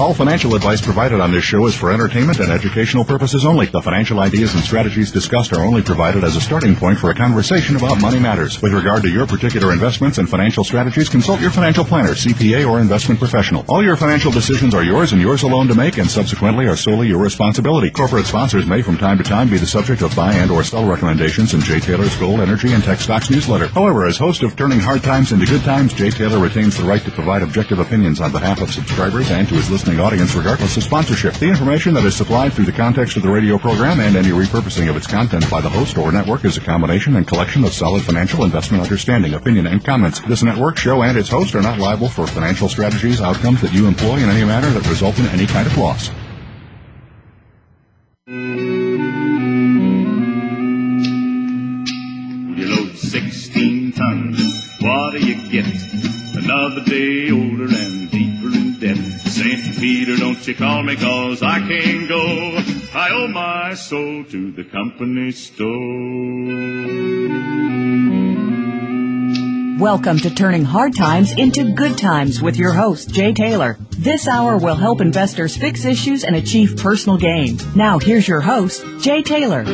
All financial advice provided on this show is for entertainment and educational purposes only. The financial ideas and strategies discussed are only provided as a starting point for a conversation about money matters. With regard to your particular investments and financial strategies, consult your financial planner, CPA, or investment professional. All your financial decisions are yours and yours alone to make and subsequently are solely your responsibility. Corporate sponsors may from time to time be the subject of buy and or sell recommendations in Jay Taylor's Gold, Energy, and Tech Stocks newsletter. However, as host of Turning Hard Times into Good Times, Jay Taylor retains the right to provide objective opinions on behalf of subscribers and to his listening audience regardless of sponsorship. The information that is supplied through the context of the radio program and any repurposing of its content by the host or network is a combination and collection of solid financial investment understanding, opinion, and comments. This network, show, and its host are not liable for financial strategies, outcomes that you employ in any manner that result in any kind of loss. You load 16 tons, what do you get? Another day older and debt. Peter, don't you call me cause I can't go. I owe my soul to the company store. Welcome to Turning Hard Times into Good Times with your host, Jay Taylor. This hour will help investors fix issues and achieve personal gain. Now, here's your host, Jay Taylor.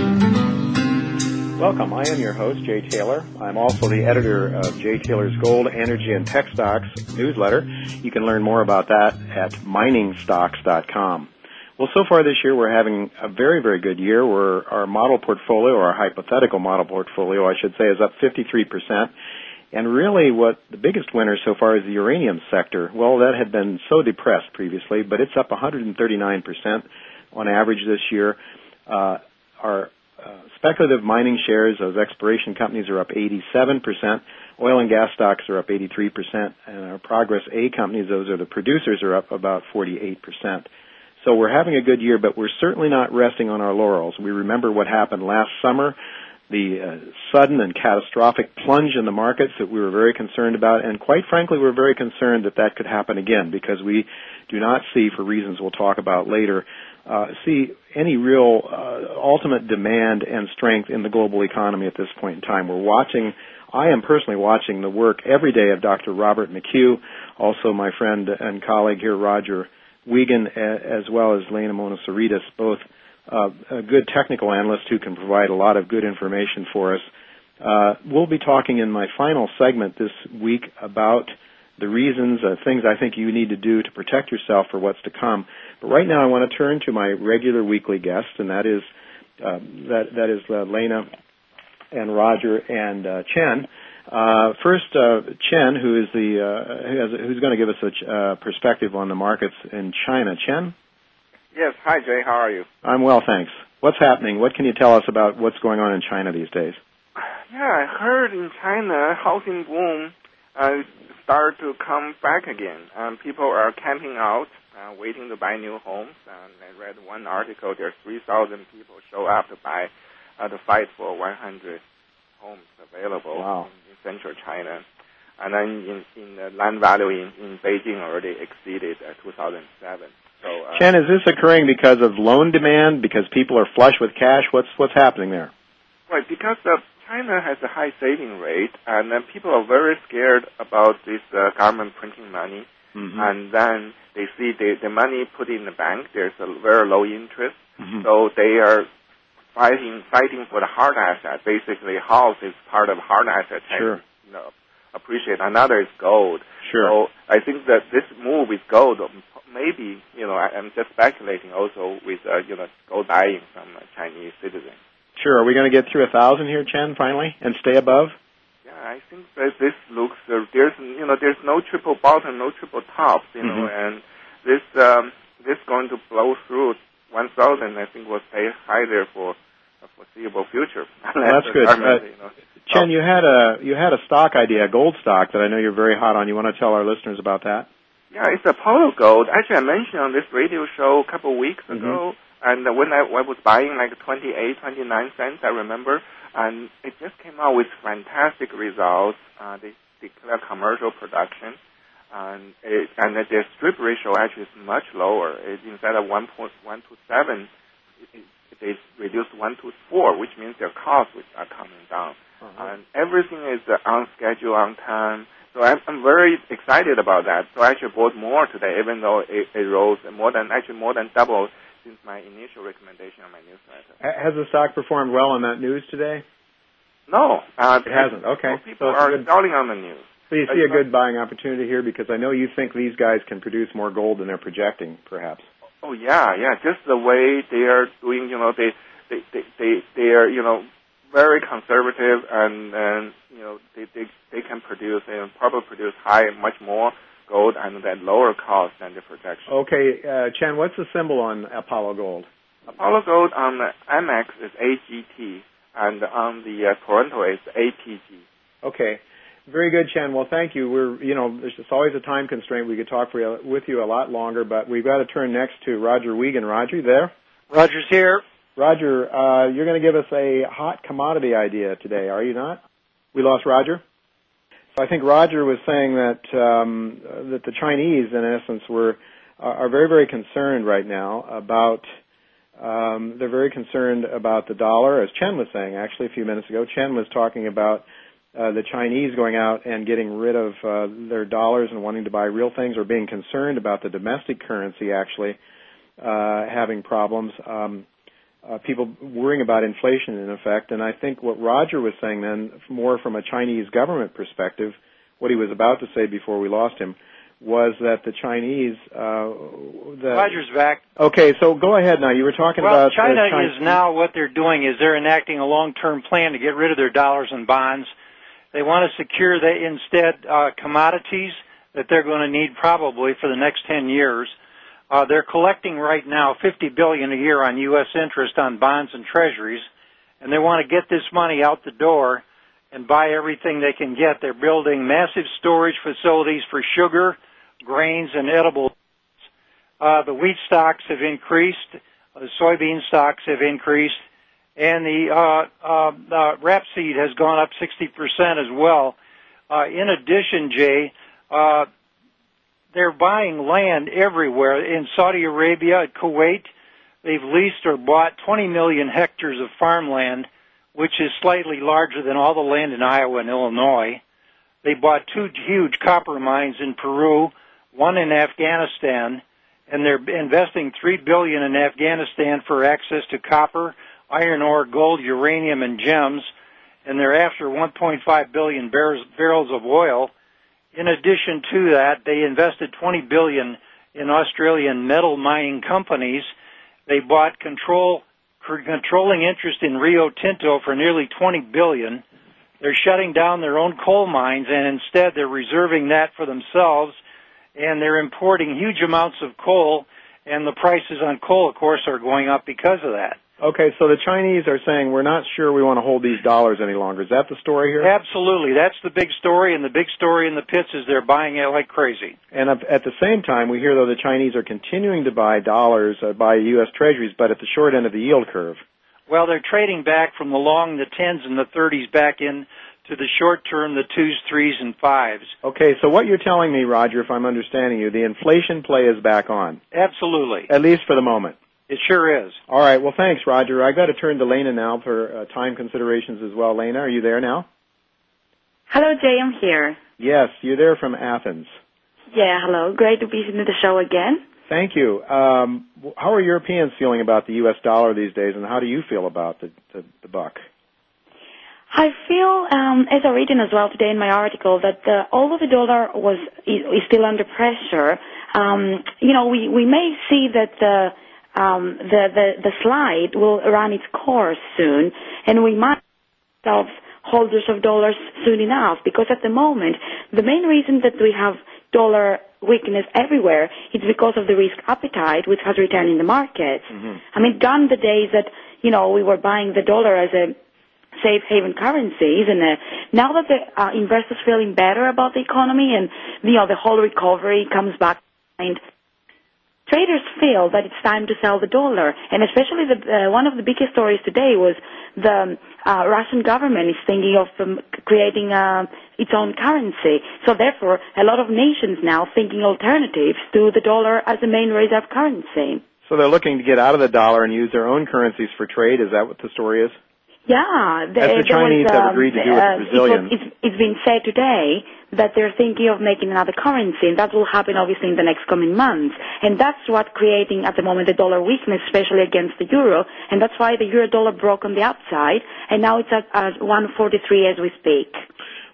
Welcome. I am your host, Jay Taylor. I'm also the editor of Jay Taylor's Gold, Energy, and Tech Stocks newsletter. You can learn more about that at miningstocks.com. Well, so far this year, we're having a very, very good year. We're, our model portfolio, or our hypothetical model portfolio, I should say, is up 53%. And really, what the biggest winner so far is the uranium sector. Well, that had been so depressed previously, but it's up 139% on average this year. Uh, our speculative mining shares, those exploration companies are up 87%. Oil and gas stocks are up 83%. And our Progress A companies, those are the producers, are up about 48%. So we're having a good year, but we're certainly not resting on our laurels. We remember what happened last summer, the uh, sudden and catastrophic plunge in the markets that we were very concerned about, and quite frankly, we're very concerned that that could happen again because we do not see, for reasons we'll talk about later, uh, see any real uh, ultimate demand and strength in the global economy at this point in time. We're watching. I am personally watching the work every day of Dr. Robert McHugh, also my friend and colleague here, Roger Wiegand, as well as Lena Monosaridis, both uh, good technical analysts who can provide a lot of good information for us. Uh, we'll be talking in my final segment this week about the reasons, uh, things I think you need to do to protect yourself for what's to come. But right now, I want to turn to my regular weekly guest, and that is uh, that that is uh, Lena and Roger and uh, Chen. Uh, first, uh, Chen, who is the uh, who has, who's going to give us a uh, perspective on the markets in China. Chen. Yes. Hi, Jay. How are you? I'm well, thanks. What's happening? What can you tell us about what's going on in China these days? Yeah, I heard in China housing boom uh, start to come back again. Um, people are camping out uh, waiting to buy new homes. And I read one article, there's 3,000 people show up to buy uh, the fight for 100 homes available wow. in, in, central China. And then in, in the land value in, in Beijing already exceeded uh, 2007. So, uh, Chen, is this occurring because of loan demand? Because people are flush with cash? What's what's happening there? Right, because uh, China has a high saving rate, and then people are very scared about this uh, government printing money. Mm-hmm. And then they see the, the money put in the bank, there's a very low interest, mm-hmm. so they are fighting fighting for the hard asset. Basically, house is part of hard asset. Sure. You know, appreciate. Another is gold. Sure. So I think that this move with gold, maybe you know, I, am just speculating also with uh, you know gold buying from Chinese citizens. Sure. Are we going to get through a thousand here, Chen, finally, and stay above? Yeah, I think that this looks uh, there's you know there's no triple bottom, no triple tops, you mm-hmm. know, and this um, this going to blow through 1,000. I think will stay high there for a foreseeable future. that's good. Uh, you know, Chen, you had a you had a stock idea, a gold stock that I know you're very hot on. You want to tell our listeners about that? Yeah, it's Apollo Gold. Actually, I mentioned on this radio show a couple of weeks mm-hmm. And when I, I was buying like 28, 29 cents, I remember, and it just came out with fantastic results. Uh, they declare commercial production, and it, and their strip ratio actually is much lower. It, instead of 1.1 to 7, it, they reduced 1 to 4, which means their costs are coming down. Uh-huh. And everything is uh, on schedule, on time. So I'm, I'm very excited about that. So I actually bought more today, even though it, it rose more than, actually more than double since my initial recommendation on my newsletter. Has the stock performed well on that news today? No. Uh, it hasn't. Okay. Well, people so are good, selling on the news. So you see a good buying opportunity here because I know you think these guys can produce more gold than they're projecting, perhaps. Oh yeah, yeah. Just the way they are doing, you know, they they they they, they are, you know, very conservative and and you know they they they can produce and probably produce high much more gold and at lower cost than the projection. Okay, uh, Chen, what's the symbol on Apollo Gold? Apollo Gold on the MX is AGT and on the uh, Toronto is APG. Okay. Very good, Chen. Well, thank you. We're, you know, there's just always a time constraint. We could talk you, with you a lot longer, but we've got to turn next to Roger Wiegand. Roger, there? Roger's here. Roger, uh, you're going to give us a hot commodity idea today, are you not? We lost Roger. I think Roger was saying that um, that the Chinese, in essence, were are very very concerned right now about. Um, they're very concerned about the dollar, as Chen was saying actually a few minutes ago. Chen was talking about uh, the Chinese going out and getting rid of uh, their dollars and wanting to buy real things, or being concerned about the domestic currency actually uh, having problems. Um, uh, people worrying about inflation in effect, and I think what Roger was saying then, more from a Chinese government perspective, what he was about to say before we lost him, was that the Chinese. Uh, the, Roger's back. Okay, so go ahead now. You were talking well, about China is now what they're doing is they're enacting a long-term plan to get rid of their dollars and bonds they want to secure that instead uh, commodities that they're going to need probably for the next 10 years. Uh, they're collecting right now 50 billion a year on U.S. interest on bonds and treasuries, and they want to get this money out the door and buy everything they can get. They're building massive storage facilities for sugar, grains, and edibles. Uh, the wheat stocks have increased. The soybean stocks have increased and the uh, uh, uh, rapeseed has gone up 60% as well. Uh, in addition, Jay, uh, they're buying land everywhere in Saudi Arabia, Kuwait. They've leased or bought 20 million hectares of farmland, which is slightly larger than all the land in Iowa and Illinois. They bought two huge copper mines in Peru, one in Afghanistan, and they're investing three billion in Afghanistan for access to copper, iron ore, gold, uranium, and gems, and they're after 1.5 billion barrels of oil. In addition to that, they invested 20 billion in Australian metal mining companies. They bought control controlling interest in Rio Tinto for nearly 20 billion. They're shutting down their own coal mines and instead they're reserving that for themselves and they're importing huge amounts of coal and the prices on coal of course are going up because of that. Okay, so the Chinese are saying we're not sure we want to hold these dollars any longer. Is that the story here? Absolutely. That's the big story, and the big story in the pits is they're buying it like crazy. And at the same time, we hear, though, the Chinese are continuing to buy dollars, uh, buy U.S. treasuries, but at the short end of the yield curve. Well, they're trading back from the long, the 10s and the 30s back in to the short term, the 2s, 3s, and 5s. Okay, so what you're telling me, Roger, if I'm understanding you, the inflation play is back on. Absolutely. At least for the moment. It sure is. All right. Well, thanks, Roger. I got to turn to Lena now for uh, time considerations as well. Lena, are you there now? Hello, Jay. I'm here. Yes, you're there from Athens. Yeah. Hello. Great to be in the show again. Thank you. Um, how are Europeans feeling about the U.S. dollar these days, and how do you feel about the, the, the buck? I feel, um, as I read in as well today in my article, that the, although the dollar was is, is still under pressure, um, you know, we, we may see that the um, the, the, the slide will run its course soon, and we might ourselves holders of dollars soon enough, because at the moment, the main reason that we have dollar weakness everywhere is because of the risk appetite which has returned in the market. Mm-hmm. I mean, gone the days that you know, we were buying the dollar as a safe haven currency, isn't it? Now that the uh, investors feeling better about the economy and, you know, the whole recovery comes back and traders feel that it's time to sell the dollar. And especially the, uh, one of the biggest stories today was the uh, Russian government is thinking of um, creating uh, its own currency. So therefore, a lot of nations now thinking alternatives to the dollar as the main reserve currency. So they're looking to get out of the dollar and use their own currencies for trade. Is that what the story is? Yeah, the, As the Chinese was, have agreed to do with the Brazilians. It it's been said today that they're thinking of making another currency, and that will happen obviously in the next coming months. And that's what creating at the moment the dollar weakness, especially against the euro, and that's why the euro dollar broke on the upside, and now it's at, at 143 as we speak.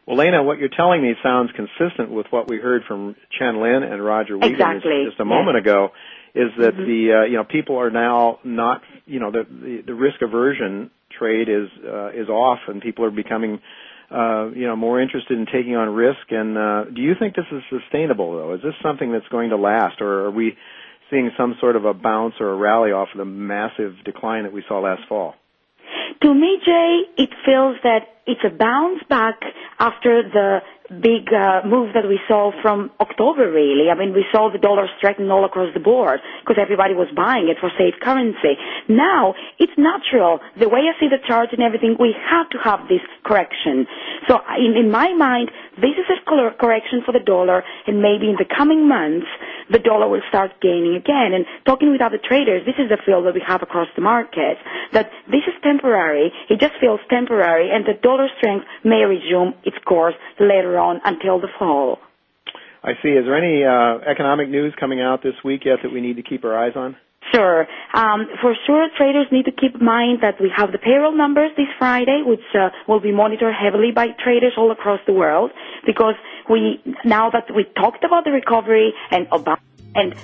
Well, Lena, what you're telling me sounds consistent with what we heard from Chen Lin and Roger Wiegand exactly. just a moment yes. ago. Is that mm-hmm. the uh, you know people are now not you know the the, the risk aversion trade is uh, is off, and people are becoming uh, you know more interested in taking on risk. And uh, do you think this is sustainable though? Is this something that's going to last, or are we seeing some sort of a bounce or a rally off of the massive decline that we saw last fall? To me, Jay, it feels that it's a bounce back after the big uh, move that we saw from October, really. I mean, we saw the dollar strengthen all across the board because everybody was buying it for safe currency. Now, it's natural. The way I see the chart and everything, we have to have this correction. So in, in my mind, this is a correction for the dollar and maybe in the coming months, the dollar will start gaining again. And talking with other traders, this is the feel that we have across the market, that this is temporary. It just feels temporary and the dollar strength may resume its course later on until the fall. I see. Is there any uh, economic news coming out this week yet that we need to keep our eyes on? Sure. Um, for sure, traders need to keep in mind that we have the payroll numbers this Friday, which uh, will be monitored heavily by traders all across the world, because we now that we talked about the recovery and about and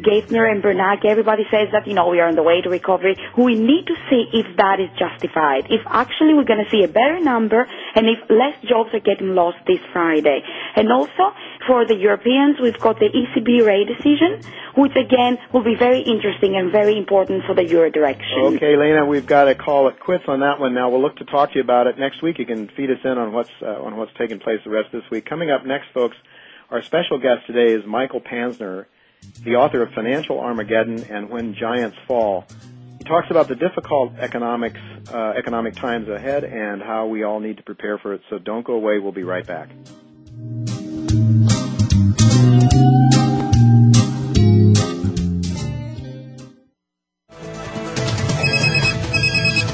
Geithner and Bernanke, everybody says that, you know, we are on the way to recovery. We need to see if that is justified. If actually we're going to see a better number and if less jobs are getting lost this Friday. And also, for the Europeans, we've got the ECB rate decision, which again will be very interesting and very important for the euro direction. Okay, Lena, we've got to call it quits on that one now. We'll look to talk to you about it next week. You can feed us in on what's, uh, on what's taking place the rest of this week. Coming up next, folks, our special guest today is Michael Panzner the author of Financial Armageddon and When Giants Fall. He talks about the difficult economics, uh, economic times ahead and how we all need to prepare for it. So don't go away. We'll be right back.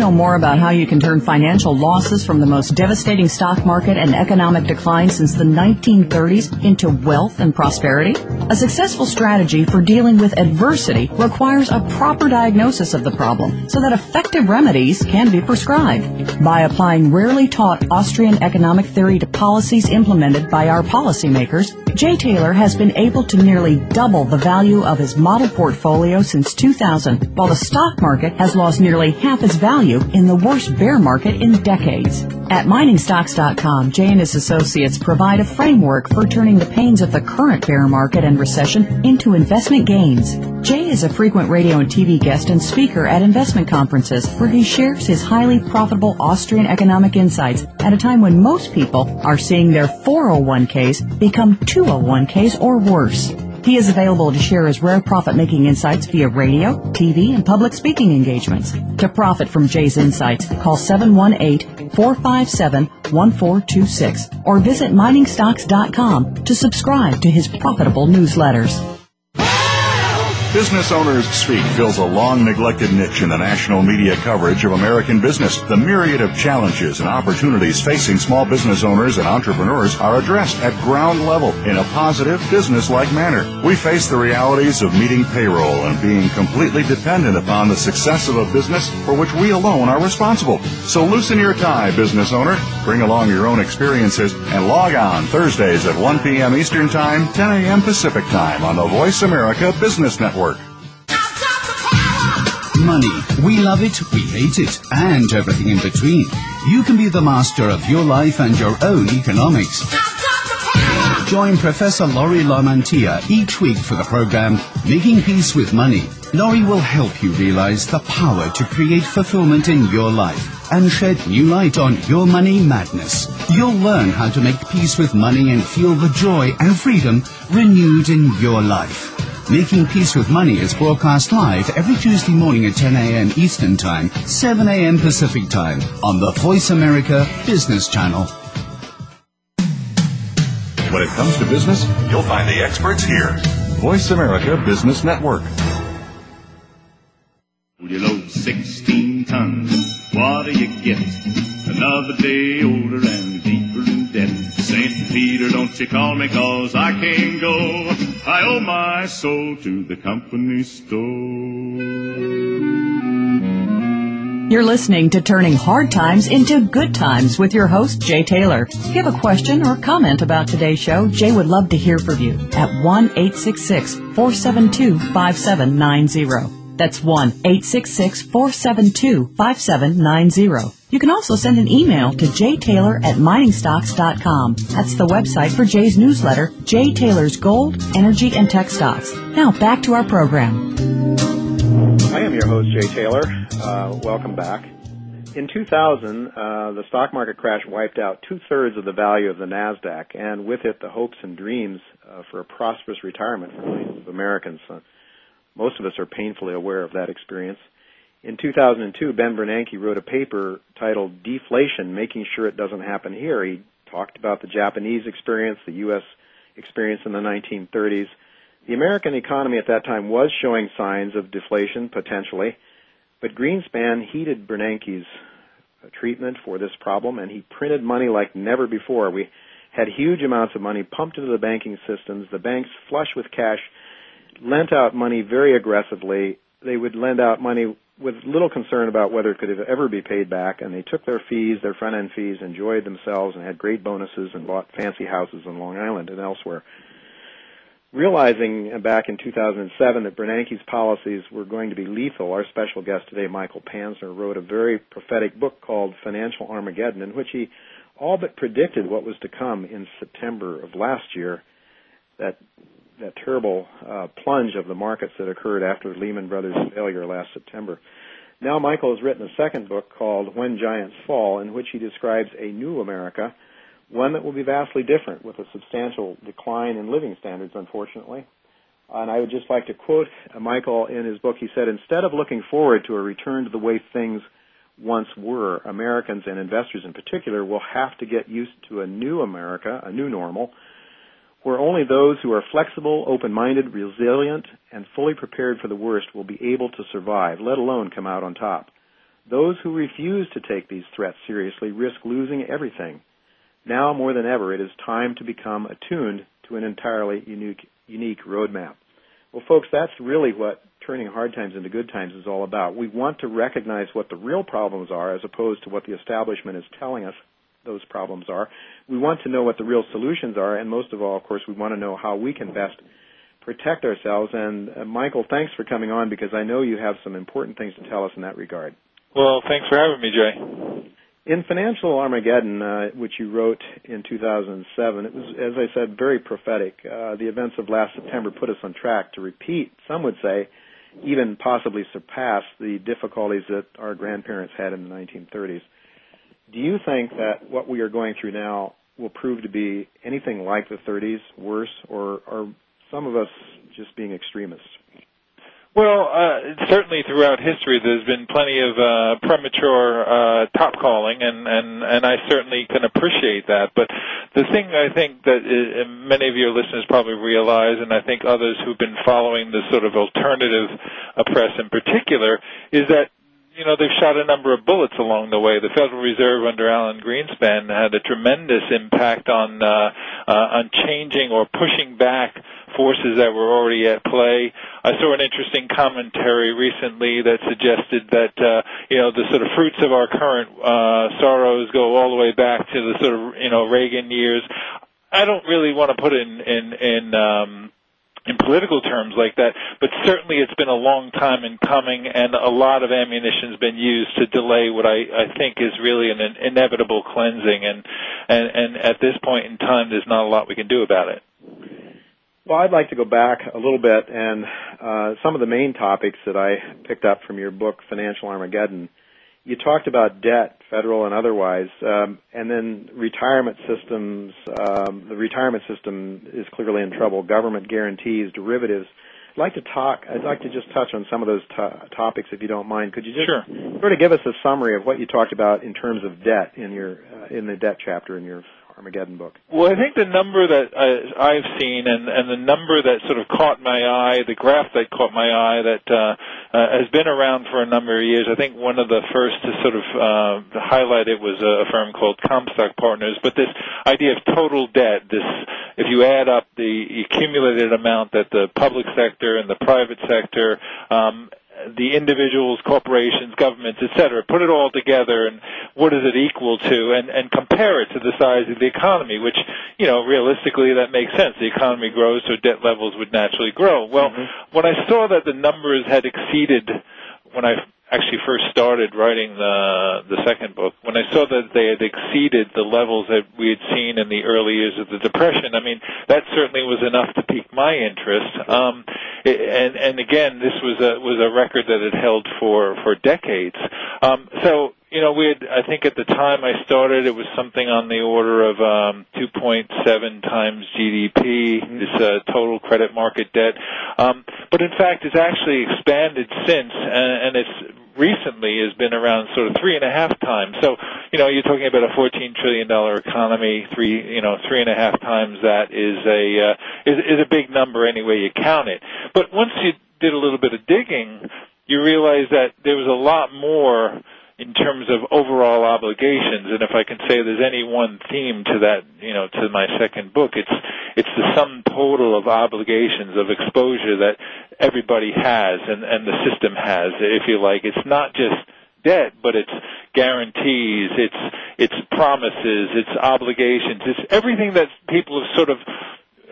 Know more about how you can turn financial losses from the most devastating stock market and economic decline since the 1930s into wealth and prosperity? A successful strategy for dealing with adversity requires a proper diagnosis of the problem so that effective remedies can be prescribed. By applying rarely taught Austrian economic theory to policies implemented by our policymakers, Jay Taylor has been able to nearly double the value of his model portfolio since 2000, while the stock market has lost nearly half its value in the worst bear market in decades. At miningstocks.com, Jay and his associates provide a framework for turning the pains of the current bear market and recession into investment gains. Jay is a frequent radio and TV guest and speaker at investment conferences where he shares his highly profitable Austrian economic insights at a time when most people are seeing their 401ks become 201ks or worse. He is available to share his rare profit making insights via radio, TV, and public speaking engagements. To profit from Jay's insights, call 718-457-1426 or visit miningstocks.com to subscribe to his profitable newsletters. Business Owners Speak fills a long neglected niche in the national media coverage of American business. The myriad of challenges and opportunities facing small business owners and entrepreneurs are addressed at ground level in a positive, business-like manner. We face the realities of meeting payroll and being completely dependent upon the success of a business for which we alone are responsible. So loosen your tie, business owner. Bring along your own experiences and log on Thursdays at 1 p.m. Eastern Time, 10 a.m. Pacific Time on the Voice America Business Network. Money. We love it, we hate it, and everything in between. You can be the master of your life and your own economics. Join Professor Laurie Lamantia each week for the program Making Peace with Money. Laurie will help you realize the power to create fulfillment in your life and shed new light on your money madness. You'll learn how to make peace with money and feel the joy and freedom renewed in your life. Making Peace with Money is broadcast live every Tuesday morning at 10 a.m. Eastern Time, 7 a.m. Pacific Time on the Voice America Business Channel. When it comes to business, you'll find the experts here. Voice America Business Network. You load 16 tons. What do you get? Another day older and deeper in debt. St. Peter, don't you call me cause I can't go. I owe my soul to the company store. You're listening to Turning Hard Times into Good Times with your host, Jay Taylor. If you have a question or comment about today's show, Jay would love to hear from you at 1 866 472 5790. That's 1 866 472 5790. You can also send an email to jtaylor at miningstocks.com. That's the website for Jay's newsletter, Jay Taylor's Gold, Energy, and Tech Stocks. Now back to our program. I am your host, Jay Taylor. Uh, welcome back. In 2000, uh, the stock market crash wiped out two thirds of the value of the Nasdaq, and with it, the hopes and dreams uh, for a prosperous retirement for millions of Americans. Uh, most of us are painfully aware of that experience. In 2002, Ben Bernanke wrote a paper titled "Deflation: Making Sure It Doesn't Happen Here." He talked about the Japanese experience, the U.S. experience in the 1930s. The American economy at that time was showing signs of deflation potentially. But Greenspan heeded Bernanke's treatment for this problem, and he printed money like never before. We had huge amounts of money pumped into the banking systems. The banks, flush with cash, lent out money very aggressively. They would lend out money with little concern about whether it could ever be paid back, and they took their fees, their front end fees, enjoyed themselves, and had great bonuses and bought fancy houses on Long Island and elsewhere realizing back in 2007 that Bernanke's policies were going to be lethal, our special guest today, Michael Panzner, wrote a very prophetic book called Financial Armageddon, in which he all but predicted what was to come in September of last year. That that terrible uh, plunge of the markets that occurred after Lehman Brothers' failure last September. Now, Michael has written a second book called When Giants Fall, in which he describes a new America one that will be vastly different with a substantial decline in living standards, unfortunately. And I would just like to quote Michael in his book. He said, instead of looking forward to a return to the way things once were, Americans and investors in particular will have to get used to a new America, a new normal, where only those who are flexible, open-minded, resilient, and fully prepared for the worst will be able to survive, let alone come out on top. Those who refuse to take these threats seriously risk losing everything. Now more than ever, it is time to become attuned to an entirely unique, unique roadmap. Well, folks, that's really what turning hard times into good times is all about. We want to recognize what the real problems are as opposed to what the establishment is telling us those problems are. We want to know what the real solutions are, and most of all, of course, we want to know how we can best protect ourselves. And uh, Michael, thanks for coming on because I know you have some important things to tell us in that regard. Well, thanks for having me, Jay. In Financial Armageddon, uh, which you wrote in 2007, it was, as I said, very prophetic. Uh, the events of last September put us on track to repeat, some would say, even possibly surpass the difficulties that our grandparents had in the 1930s. Do you think that what we are going through now will prove to be anything like the 30s, worse, or are some of us just being extremists? Well, uh, certainly throughout history, there's been plenty of uh, premature uh, top calling, and, and and I certainly can appreciate that. But the thing I think that is, many of your listeners probably realize, and I think others who've been following the sort of alternative press in particular, is that you know, they've shot a number of bullets along the way. The Federal Reserve under Alan Greenspan had a tremendous impact on uh, uh, on changing or pushing back forces that were already at play. I saw an interesting commentary recently that suggested that uh, you know the sort of fruits of our current uh, sorrows go all the way back to the sort of you know Reagan years. I don't really want to put in in in um, in political terms like that, but certainly it's been a long time in coming, and a lot of ammunition has been used to delay what I, I think is really an inevitable cleansing, and, and and at this point in time, there's not a lot we can do about it. Well, I'd like to go back a little bit, and uh, some of the main topics that I picked up from your book, Financial Armageddon. You talked about debt, federal and otherwise, um, and then retirement systems. Um, the retirement system is clearly in trouble. Government guarantees, derivatives. I'd like to talk. I'd like to just touch on some of those to- topics, if you don't mind. Could you just sure. sort of give us a summary of what you talked about in terms of debt in your uh, in the debt chapter in your Armageddon book? Well, I think the number that uh, I've seen and, and the number that sort of caught my eye, the graph that caught my eye that uh, uh, has been around for a number of years. I think one of the first to sort of uh, highlight it was a firm called Comstock Partners. But this idea of total debt, this if you add up the accumulated amount that the public sector and the private sector um, the individuals, corporations, governments, et cetera, put it all together and what does it equal to and, and compare it to the size of the economy, which, you know, realistically that makes sense. The economy grows, so debt levels would naturally grow. Well, mm-hmm. when I saw that the numbers had exceeded when I actually first started writing the the second book, when I saw that they had exceeded the levels that we had seen in the early years of the depression, I mean that certainly was enough to pique my interest. Um, and and again, this was a was a record that had held for for decades. Um, so you know, we had, I think at the time I started, it was something on the order of um, 2.7 times GDP, mm-hmm. this uh, total credit market debt. Um, but in fact, it's actually expanded since, and, and it's recently has been around sort of three and a half times. So, you know, you're talking about a 14 trillion dollar economy. Three, you know, three and a half times that is a uh, is, is a big number any way you count it. But once you did a little bit of digging, you realize that there was a lot more in terms of overall obligations. And if I can say there's any one theme to that, you know, to my second book, it's it's the sum total of obligations of exposure that everybody has and and the system has, if you like. It's not just debt, but it's guarantees, it's it's promises, it's obligations, it's everything that people have sort of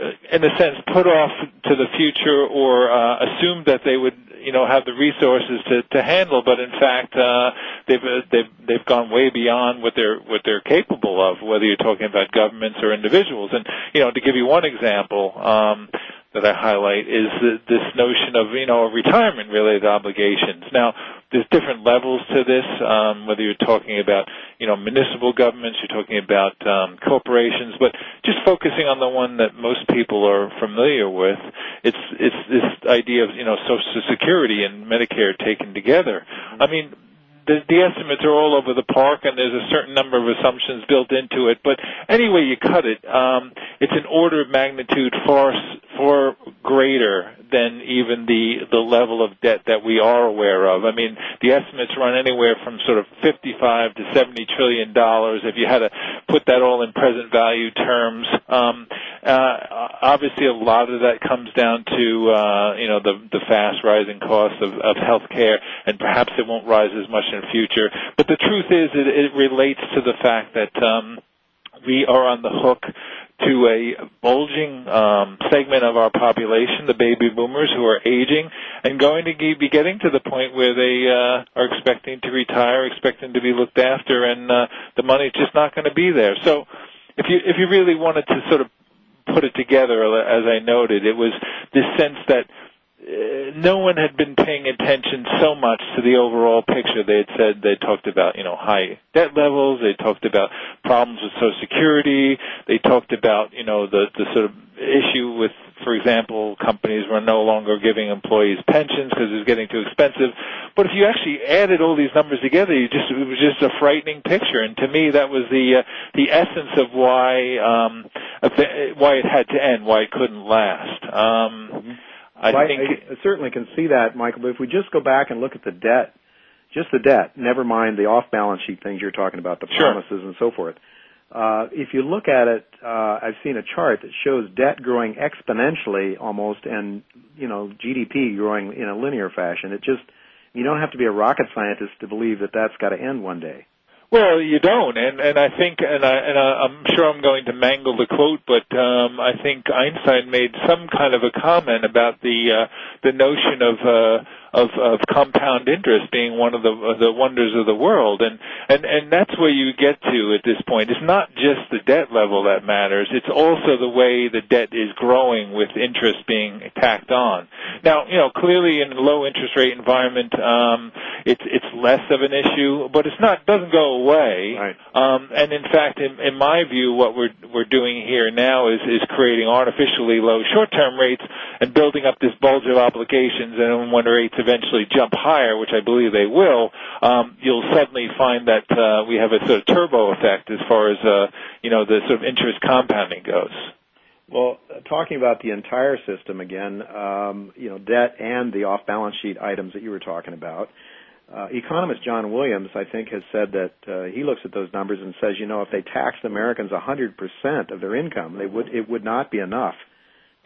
uh, in a sense put off to the future or uh, assumed that they would you know have the resources to to handle but in fact uh they've uh, they've they've gone way beyond what they're what they're capable of whether you're talking about governments or individuals. And you know to give you one example um that I highlight is this notion of you know retirement related obligations. Now, there's different levels to this. Um, whether you're talking about you know municipal governments, you're talking about um, corporations, but just focusing on the one that most people are familiar with, it's it's this idea of you know Social Security and Medicare taken together. I mean, the, the estimates are all over the park, and there's a certain number of assumptions built into it. But anyway you cut it, um, it's an order of magnitude far far greater than even the the level of debt that we are aware of. I mean, the estimates run anywhere from sort of 55 to 70 trillion dollars. If you had to put that all in present value terms, um, uh, obviously a lot of that comes down to uh, you know the the fast rising costs of, of healthcare, and perhaps it won't rise as much in the future. But the truth is, it, it relates to the fact that. Um, we are on the hook to a bulging um, segment of our population, the baby boomers who are aging and going to be getting to the point where they uh, are expecting to retire, expecting to be looked after, and uh, the money's just not going to be there. So, if you if you really wanted to sort of put it together, as I noted, it was this sense that no one had been paying attention so much to the overall picture. They had said they talked about you know high debt levels. They talked about problems with Social Security. They talked about you know the the sort of issue with, for example, companies were no longer giving employees pensions because it was getting too expensive. But if you actually added all these numbers together, you just it was just a frightening picture. And to me, that was the uh, the essence of why um, why it had to end, why it couldn't last. Um, mm-hmm I well, think I, I certainly can see that, Michael. But if we just go back and look at the debt, just the debt, never mind the off-balance sheet things you're talking about, the sure. promises and so forth. Uh, if you look at it, uh, I've seen a chart that shows debt growing exponentially almost, and you know GDP growing in a linear fashion. It just you don't have to be a rocket scientist to believe that that's got to end one day. Well, you don't, and and I think, and I and I, I'm sure I'm going to mangle the quote, but um, I think Einstein made some kind of a comment about the uh, the notion of uh, of, of compound interest being one of the of the wonders of the world, and and and that's where you get to at this point. It's not just the debt level that matters; it's also the way the debt is growing with interest being tacked on. Now, you know, clearly in a low interest rate environment, um, it's it's less of an issue, but it's not doesn't go away. Right. Um, and in fact, in, in my view, what we're we're doing here now is is creating artificially low short term rates and building up this bulge of obligations, and when rates eventually jump higher, which I believe they will, um, you'll suddenly find that uh, we have a sort of turbo effect as far as uh, you know the sort of interest compounding goes. Well, talking about the entire system again, um, you know, debt and the off-balance sheet items that you were talking about. Uh, economist John Williams, I think, has said that uh, he looks at those numbers and says, you know, if they taxed Americans 100% of their income, they would it would not be enough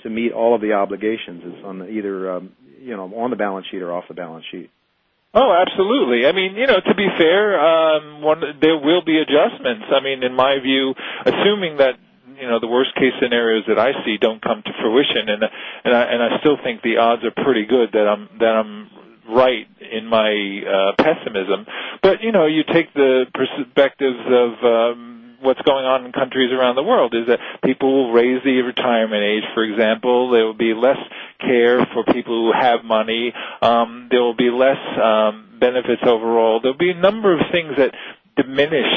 to meet all of the obligations. is on the, either um, you know on the balance sheet or off the balance sheet. Oh, absolutely. I mean, you know, to be fair, um, one, there will be adjustments. I mean, in my view, assuming that you know the worst case scenarios that I see don't come to fruition, and and I, and I still think the odds are pretty good that I'm that I'm right in my uh, pessimism. But you know, you take the perspectives of um, what's going on in countries around the world is that people will raise the retirement age, for example. There will be less care for people who have money. Um, there will be less um, benefits overall. There will be a number of things that diminish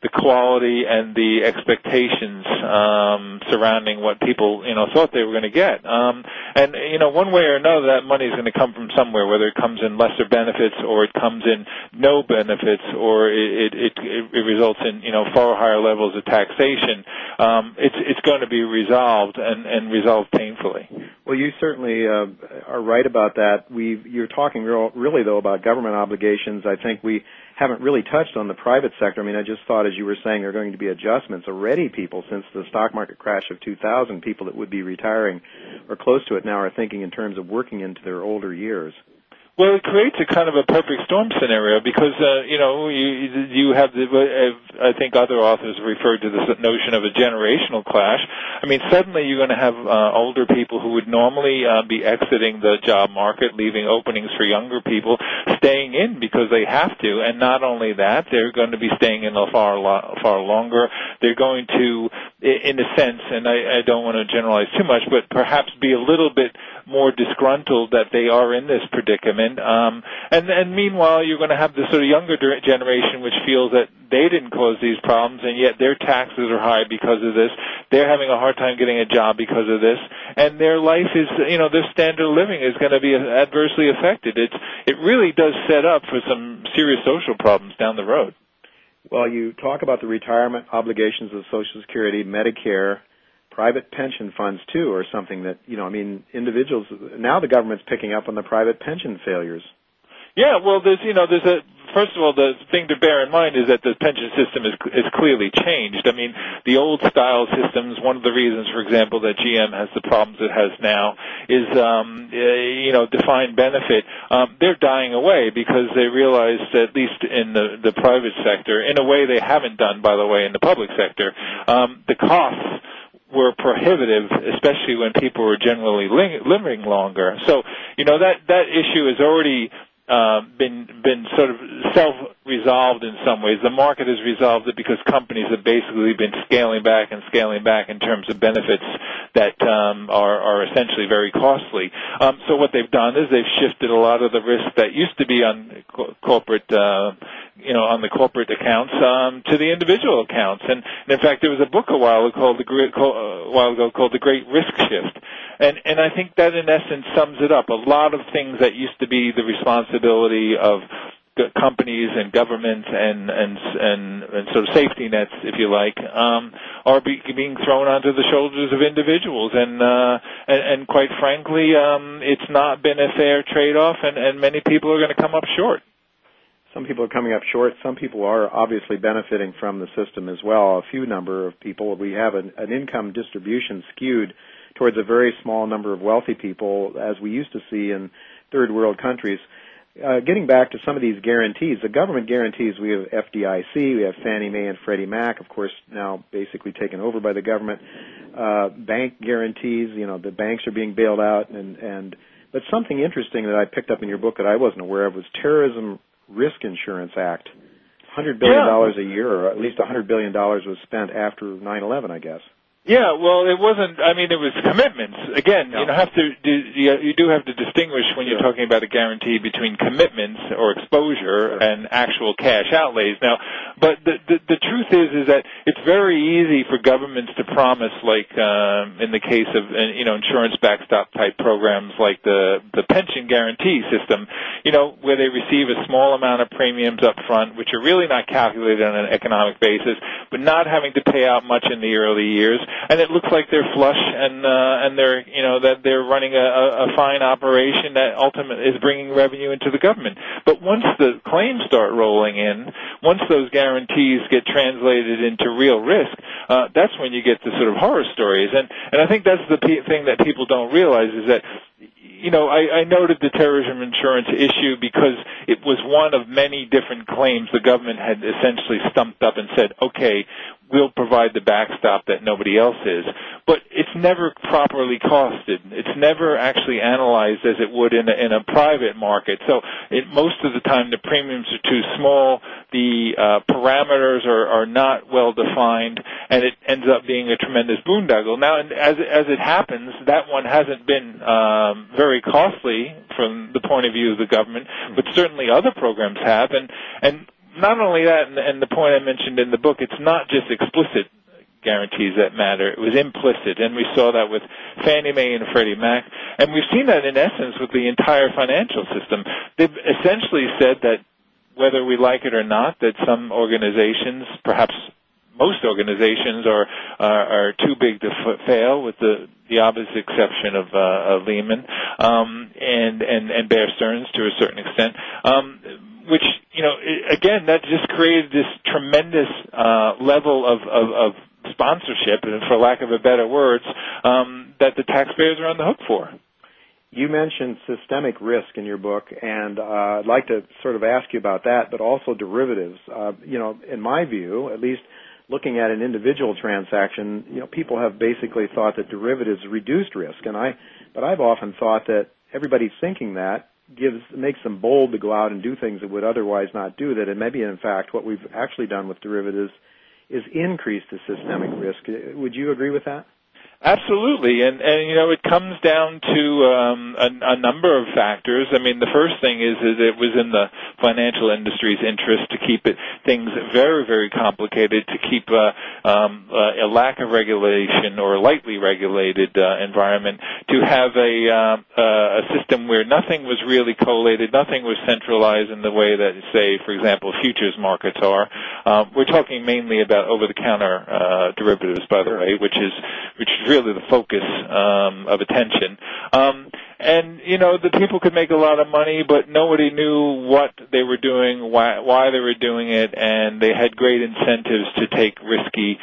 the quality and the expectations um, surrounding what people you know thought they were going to get. Um, and you know, one way or another, that money is going to come from somewhere, whether it comes in lesser benefits or it comes in no benefits, or it it, it, it results in you know far higher levels of taxation. Um, it's it's going to be resolved and and resolved painfully. Well, you certainly uh, are right about that. We you're talking real, really though about government obligations. I think we haven't really touched on the private sector. I mean, I just thought, as you were saying, there are going to be adjustments. Already, people since the stock market crash of 2000, people that would be retiring or close to it now are thinking in terms of working into their older years. Well, it creates a kind of a perfect storm scenario because uh, you know you you have the uh, I think other authors referred to this notion of a generational clash. I mean, suddenly you're going to have uh, older people who would normally uh, be exiting the job market, leaving openings for younger people, staying in because they have to, and not only that, they're going to be staying in far far longer. They're going to, in a sense, and I, I don't want to generalize too much, but perhaps be a little bit more disgruntled that they are in this predicament. Um, and, and meanwhile, you're going to have this sort of younger generation which feels that they didn't cause these problems, and yet their taxes are high because of this. They're having a hard time getting a job because of this, and their life is, you know, their standard of living is going to be adversely affected. It's, it really does set up for some serious social problems down the road. Well, you talk about the retirement obligations of Social Security, Medicare, private pension funds too are something that you know i mean individuals now the government's picking up on the private pension failures. Yeah well there's you know there's a first of all the thing to bear in mind is that the pension system is is clearly changed. I mean the old style systems one of the reasons for example that gm has the problems it has now is um you know defined benefit. Um they're dying away because they realize at least in the the private sector in a way they haven't done by the way in the public sector um the costs were prohibitive, especially when people were generally living longer. So, you know, that that issue is already uh, been been sort of self resolved in some ways. The market has resolved it because companies have basically been scaling back and scaling back in terms of benefits that um, are are essentially very costly. Um, so what they've done is they've shifted a lot of the risk that used to be on co- corporate uh, you know, on the corporate accounts um, to the individual accounts. And, and in fact, there was a book a while ago called the Great, a while ago called the Great Risk Shift, and and I think that in essence sums it up. A lot of things that used to be the responsibility of companies and governments and and and, and sort of safety nets, if you like, um, are be, being thrown onto the shoulders of individuals, and uh, and, and quite frankly, um, it's not been a fair trade-off, and, and many people are going to come up short. Some people are coming up short. Some people are obviously benefiting from the system as well. A few number of people. We have an, an income distribution skewed towards a very small number of wealthy people, as we used to see in third world countries. Uh, getting back to some of these guarantees, the government guarantees, we have FDIC, we have Fannie Mae and Freddie Mac, of course, now basically taken over by the government. Uh, bank guarantees, you know, the banks are being bailed out, and and but something interesting that I picked up in your book that I wasn't aware of was Terrorism Risk Insurance Act. Hundred billion dollars Yeah. a year, or at least a hundred billion dollars was spent after 9/11, I guess. Yeah, well, it wasn't. I mean, it was commitments. Again, you know, have to do, you you do have to distinguish when you're talking about a guarantee between commitments or exposure and actual cash outlays. Now, but the, the the truth is is that it's very easy for governments to promise, like um, in the case of uh, you know insurance backstop type programs like the the pension guarantee system, you know, where they receive a small amount of premiums up front, which are really not calculated on an economic basis, but not having to pay out much in the early years and it looks like they're flush and uh, and they're you know that they're running a, a fine operation that ultimately is bringing revenue into the government. But once the claims start rolling in, once those guarantees get translated into real risk, uh, that's when you get the sort of horror stories. And and I think that's the pe- thing that people don't realize is that you know, I, I noted the terrorism insurance issue because it was one of many different claims the government had essentially stumped up and said, okay, we'll provide the backstop that nobody else is. But it's never properly costed. It's never actually analyzed as it would in a, in a private market. So it, most of the time the premiums are too small, the uh, parameters are, are not well defined, and it ends up being a tremendous boondoggle. Now, as, as it happens, that one hasn't been um, very costly from the point of view of the government, but certainly other programs have. And, and not only that, and, the point I mentioned in the book, it's not just explicit guarantees that matter. It was implicit, and we saw that with Fannie Mae and Freddie Mac, and we've seen that in essence with the entire financial system. They've essentially said that whether we like it or not, that some organizations, perhaps most organizations, are are, are too big to f- fail, with the the obvious exception of, uh, Lehman um, and and and Bear Stearns to a certain extent. Um, which you know, again, that just created this tremendous uh, level of, of, of sponsorship, and for lack of a better words, um, that the taxpayers are on the hook for. You mentioned systemic risk in your book, and uh, I'd like to sort of ask you about that, but also derivatives. Uh, you know, in my view, at least looking at an individual transaction, you know, people have basically thought that derivatives reduced risk, and I, but I've often thought that everybody's thinking that gives makes them bold to go out and do things that would otherwise not do that, and maybe in fact what we've actually done with derivatives is increase the systemic risk. Would you agree with that? Absolutely, and and you know it comes down to um, a, a number of factors. I mean, the first thing is is it was in the financial industry's interest to keep it things very very complicated, to keep uh, um, uh, a lack of regulation or a lightly regulated uh, environment, to have a uh, uh, a system where nothing was really collated, nothing was centralized in the way that, say, for example, futures markets are. Um, we're talking mainly about over-the-counter uh, derivatives, by the way, which is which is really the focus um, of attention. Um, and you know the people could make a lot of money, but nobody knew what they were doing, why, why they were doing it, and they had great incentives to take risky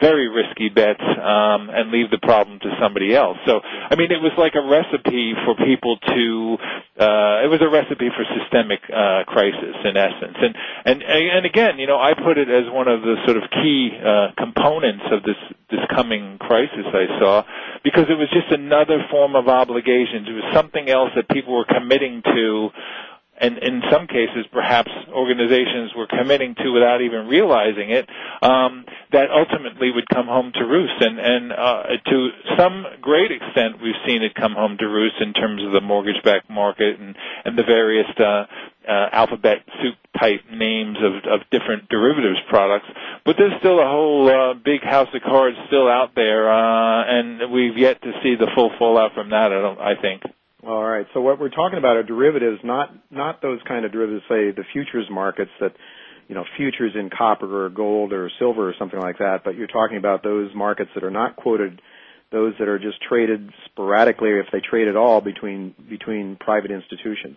very risky bets um, and leave the problem to somebody else. So, I mean, it was like a recipe for people to. Uh, it was a recipe for systemic uh, crisis in essence. And and and again, you know, I put it as one of the sort of key uh, components of this this coming crisis I saw because it was just another form of obligation. It was something else that people were committing to and in some cases perhaps organizations were committing to without even realizing it, um, that ultimately would come home to roost. And, and uh, to some great extent, we've seen it come home to roost in terms of the mortgage-backed market and, and the various uh, uh, alphabet soup type names of, of different derivatives products. But there's still a whole uh, big house of cards still out there, uh, and we've yet to see the full fallout from that. I don't. I think. All right. So what we're talking about are derivatives, not not those kind of derivatives, say the futures markets that, you know, futures in copper or gold or silver or something like that. But you're talking about those markets that are not quoted, those that are just traded sporadically, if they trade at all, between between private institutions.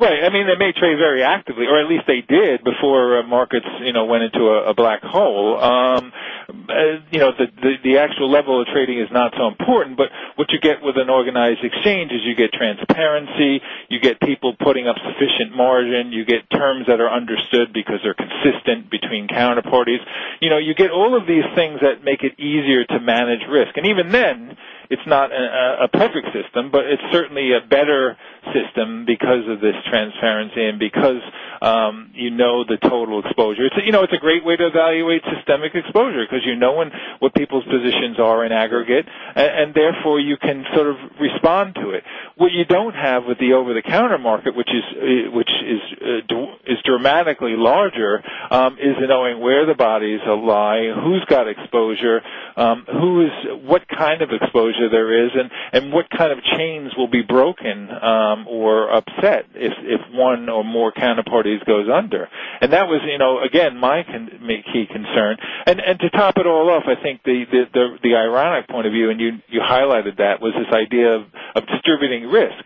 Right. I mean, they may trade very actively, or at least they did before uh, markets, you know, went into a, a black hole. Um, uh, you know, the, the the actual level of trading is not so important, but what you get with an organized exchange is you get transparency, you get people putting up sufficient margin, you get terms that are understood because they're consistent between counterparties. You know, you get all of these things that make it easier to manage risk, and even then it's not a, a perfect system, but it's certainly a better system because of this transparency and because um, you know the total exposure. It's you know it's a great way to evaluate systemic exposure because you know when, what people's positions are in aggregate, and, and therefore you can sort of respond to it. What you don't have with the over-the-counter market, which is uh, which is uh, is dramatically larger, um, is knowing where the bodies lie, who's got exposure, um, who is what kind of exposure there is, and and what kind of chains will be broken um, or upset if if one or more counterparties goes under. And that was, you know, again my con- key concern. And and to top it all off, I think the the the, the ironic point of view, and you you highlighted that, was this idea of of distributing risk.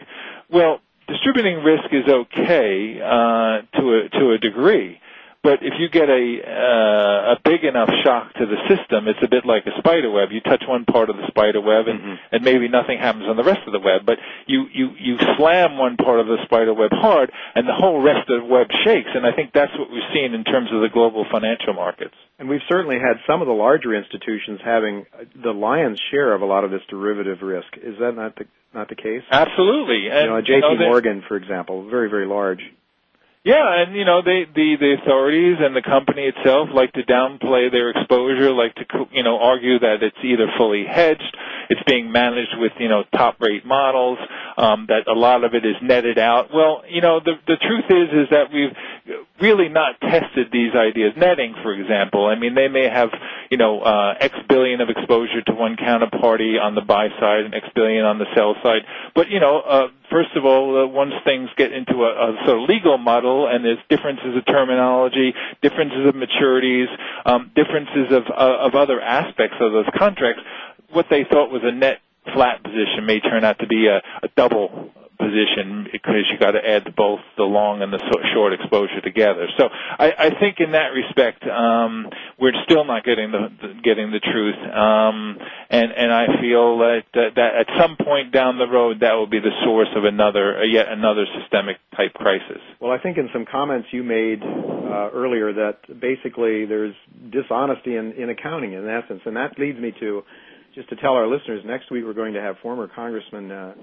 Well, distributing risk is okay uh, to a to a degree but if you get a uh, a big enough shock to the system, it's a bit like a spider web. You touch one part of the spider web, and, mm-hmm. and maybe nothing happens on the rest of the web. But you you you slam one part of the spider web hard, and the whole rest of the web shakes. And I think that's what we've seen in terms of the global financial markets. And we've certainly had some of the larger institutions having the lion's share of a lot of this derivative risk. Is that not the not the case? Absolutely. And, you know, J.P. You know, Morgan, for example, very very large. Yeah, and you know they the the authorities and the company itself like to downplay their exposure, like to you know argue that it's either fully hedged, it's being managed with you know top rate models, um, that a lot of it is netted out. Well, you know the the truth is is that we've really not tested these ideas. Netting, for example, I mean they may have you know uh, X billion of exposure to one counterparty on the buy side and X billion on the sell side, but you know uh, first of all, uh, once things get into a, a sort of legal muddle and there's differences of terminology, differences of maturities, um, differences of, uh, of other aspects of those contracts, what they thought was a net flat position may turn out to be a, a double position because you got to add both the long and the short exposure together. So I, I think in that respect, um, we're still not getting the, the getting the truth, um, and and I feel that, that that at some point down the road that will be the source of another uh, yet another systemic type crisis. Well, I think in some comments you made uh, earlier that basically there's dishonesty in, in accounting in essence, and that leads me to just to tell our listeners next week we're going to have former Congressman. Uh,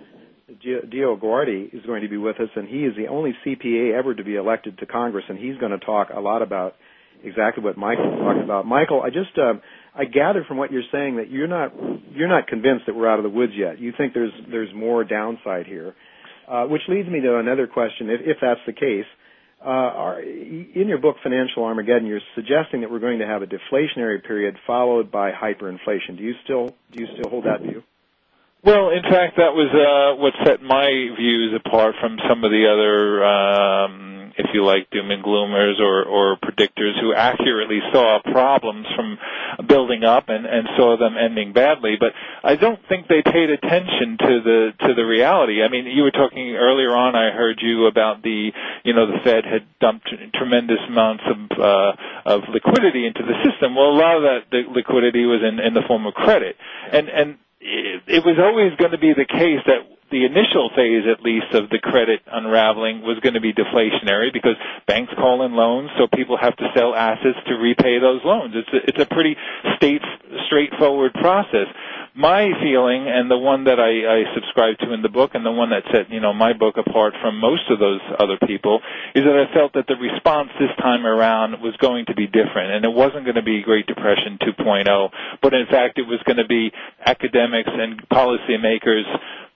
DioGuardi is going to be with us, and he is the only CPA ever to be elected to Congress, and he's going to talk a lot about exactly what Michael talked about. Michael, I just uh, I gather from what you're saying that you're not you're not convinced that we're out of the woods yet. You think there's there's more downside here, uh, which leads me to another question. If, if that's the case, uh, are, in your book Financial Armageddon, you're suggesting that we're going to have a deflationary period followed by hyperinflation. Do you still do you still hold that view? Well, in fact, that was uh, what set my views apart from some of the other, um, if you like, doom and gloomers or, or predictors who accurately saw problems from building up and, and saw them ending badly. But I don't think they paid attention to the to the reality. I mean, you were talking earlier on. I heard you about the, you know, the Fed had dumped tremendous amounts of uh, of liquidity into the system. Well, a lot of that liquidity was in in the form of credit, and and it, it was always going to be the case that the initial phase, at least, of the credit unraveling was going to be deflationary because banks call in loans, so people have to sell assets to repay those loans. It's a, it's a pretty state, straightforward process my feeling and the one that I, I subscribe to in the book and the one that set you know my book apart from most of those other people is that I felt that the response this time around was going to be different and it wasn't going to be Great Depression 2.0 but in fact it was going to be academics and policymakers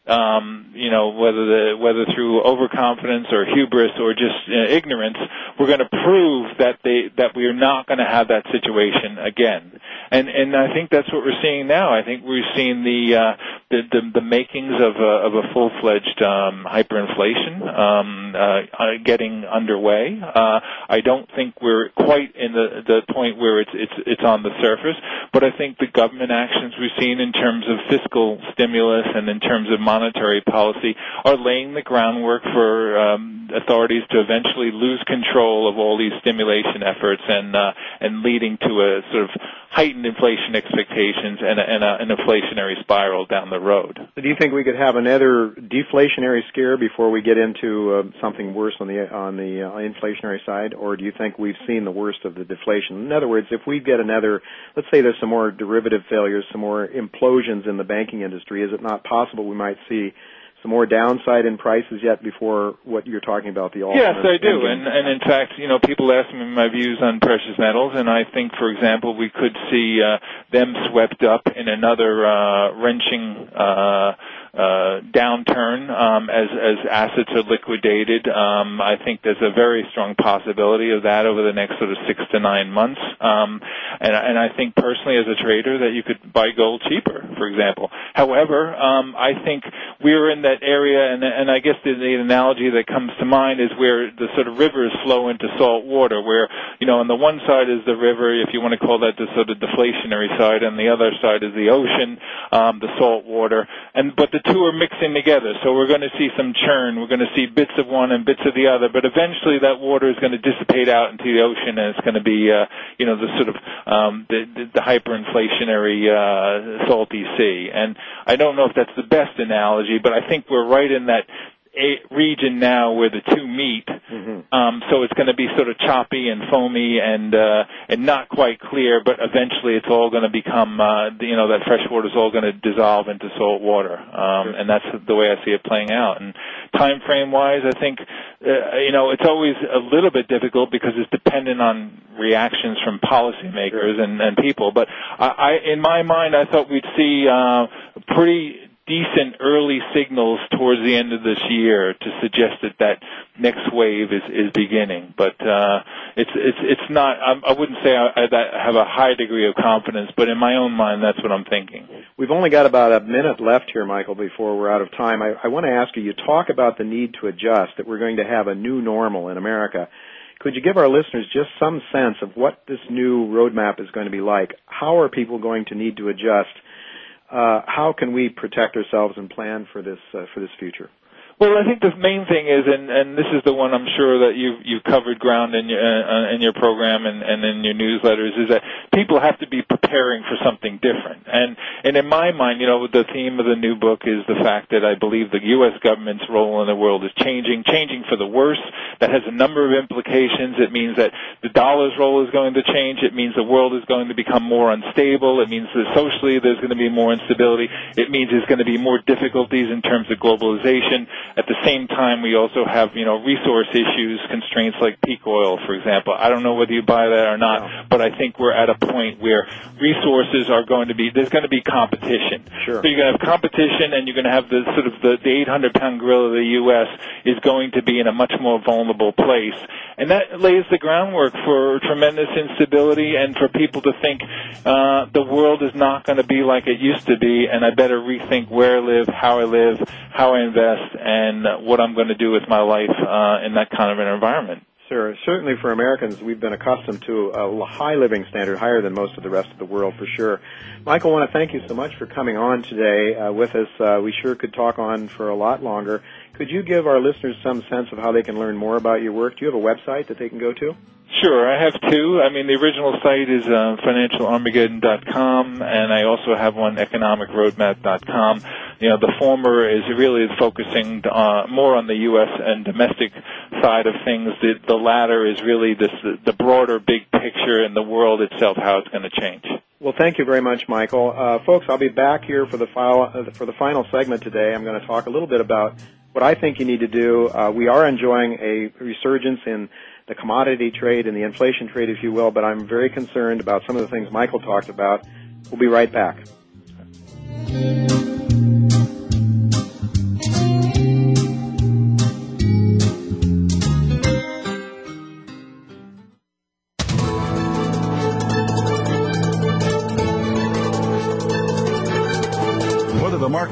um, you know, whether the, whether through overconfidence or hubris or just uh, ignorance, we're going to prove that they that we are not going to have that situation again. And and I think that's what we're seeing now. I think we're seeing the uh, the the, the, makings of a, of a full-fledged um, hyperinflation um, uh, getting underway. Uh, I don't think we're quite in the, the point where it's, it's, it's on the surface, but I think the government actions we've seen in terms of fiscal stimulus and in terms of monetary policy are laying the groundwork for um, authorities to eventually lose control of all these stimulation efforts and uh, and leading to a sort of heightened inflation expectations and, a, and a, an inflationary spiral down the road. So do you think we could have another deflationary scare before we get into uh, something worse on the on the uh, inflationary side, or do you think we've seen the worst of the deflation? In other words, if we get another, let's say there's some more derivative failures, some more implosions in the banking industry, is it not possible we might see some more downside in prices yet before what you're talking about the Yes, I do. And and in fact, you know, people ask me my views on precious metals and I think for example we could see uh them swept up in another uh wrenching uh uh, downturn um, as as assets are liquidated. Um, I think there's a very strong possibility of that over the next sort of six to nine months. Um, and and I think personally, as a trader, that you could buy gold cheaper, for example. However, um, I think we're in that area, and and I guess the, analogy that comes to mind is where the sort of rivers flow into salt water, where you know on the one side is the river, if you want to call that the sort of deflationary side, and the other side is the ocean, um, the salt water, and but the two are mixing together. So we're going to see some churn. We're going to see bits of one and bits of the other. But eventually that water is going to dissipate out into the ocean and it's going to be, uh, you know, the sort of, um, the, the, the hyperinflationary, uh, salty sea. And I don't know if that's the best analogy, but I think we're right in that a region now where the two meet. Mm-hmm. Um, so it's going to be sort of choppy and foamy and uh, and not quite clear, but eventually it's all going to become uh, you know that fresh water is all going to dissolve into salt water, um, sure. and that's the way I see it playing out. And time frame wise, I think uh, you know it's always a little bit difficult because it's dependent on reactions from policymakers sure. and, and people. But I, I, in my mind, I thought we'd see uh, pretty decent early signals towards the end of this year to suggest that that next wave is is beginning. But uh, it's it's it's not. I, I wouldn't say I, I have a high degree of confidence, but in my own mind, that's what I'm thinking. We've only got about a minute left here, Michael, before we're out of time. I, I want to ask you. You talk about the need to adjust. That we're going to have a new normal in America. Could you give our listeners just some sense of what this new roadmap is going to be like? How are people going to need to adjust? Uh, how can we protect ourselves and plan for this uh, for this future? Well, I think the main thing is, and, and this is the one I'm sure that you've, you've covered ground in your, uh, in your program and, and in your newsletters, is that people have to be preparing for something different. And, and in my mind, you know, the theme of the new book is the fact that I believe the U.S. government's role in the world is changing, changing for the worse. That has a number of implications. It means that the dollar's role is going to change. It means the world is going to become more unstable. It means that socially there's going to be more instability. It means there's going to be more difficulties in terms of globalization. At the same time, we also have, you know, resource issues, constraints like peak oil, for example. I don't know whether you buy that or not, no. but I think we're at a point where resources are going to be, there's going to be competition. Sure. So you're going to have competition and you're going to have the sort of the, the 800 pound gorilla of the U.S. is going to be in a much more vulnerable place. And that lays the groundwork for tremendous instability and for people to think, uh, the world is not going to be like it used to be and I better rethink where I live, how I live, how I invest, and and what I'm going to do with my life uh, in that kind of an environment. Sure. Certainly for Americans, we've been accustomed to a high living standard, higher than most of the rest of the world for sure. Michael, I want to thank you so much for coming on today uh, with us. Uh, we sure could talk on for a lot longer. Could you give our listeners some sense of how they can learn more about your work? Do you have a website that they can go to? Sure, I have two. I mean, the original site is uh, financialarmageddon.com, and I also have one, economicroadmap.com. You know, the former is really focusing uh, more on the U.S. and domestic side of things. The, the latter is really this, the broader big picture in the world itself, how it's going to change. Well, thank you very much, Michael. Uh, folks, I'll be back here for the, final, uh, for the final segment today. I'm going to talk a little bit about what I think you need to do. Uh, we are enjoying a resurgence in the commodity trade and the inflation trade, if you will, but I'm very concerned about some of the things Michael talked about. We'll be right back.